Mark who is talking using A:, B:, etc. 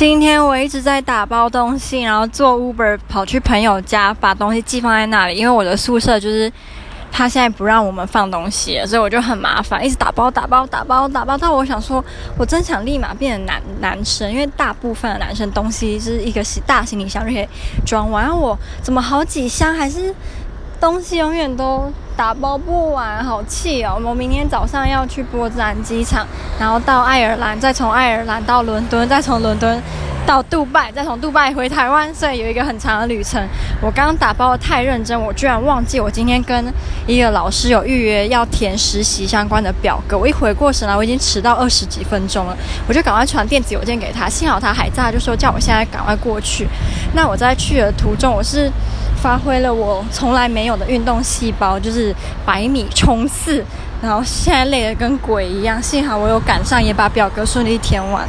A: 今天我一直在打包东西，然后坐 Uber 跑去朋友家，把东西寄放在那里。因为我的宿舍就是他现在不让我们放东西，所以我就很麻烦，一直打包、打包、打包、打包。到我想说，我真想立马变成男男生，因为大部分的男生东西是一个大行李箱就可以装完，我怎么好几箱还是东西永远都打包不完，好气哦！我明天早上要去波兹兰机场，然后到爱尔兰，再从爱尔兰到伦敦，再从伦敦到杜拜，再从杜拜回台湾，所以有一个很长的旅程。我刚刚打包的太认真，我居然忘记我今天跟一个老师有预约要填实习相关的表格。我一回过神来，我已经迟到二十几分钟了，我就赶快传电子邮件给他，幸好他还在，就说叫我现在赶快过去。那我在去的途中，我是。发挥了我从来没有的运动细胞，就是百米冲刺，然后现在累得跟鬼一样。幸好我有赶上，也把表格顺利填完。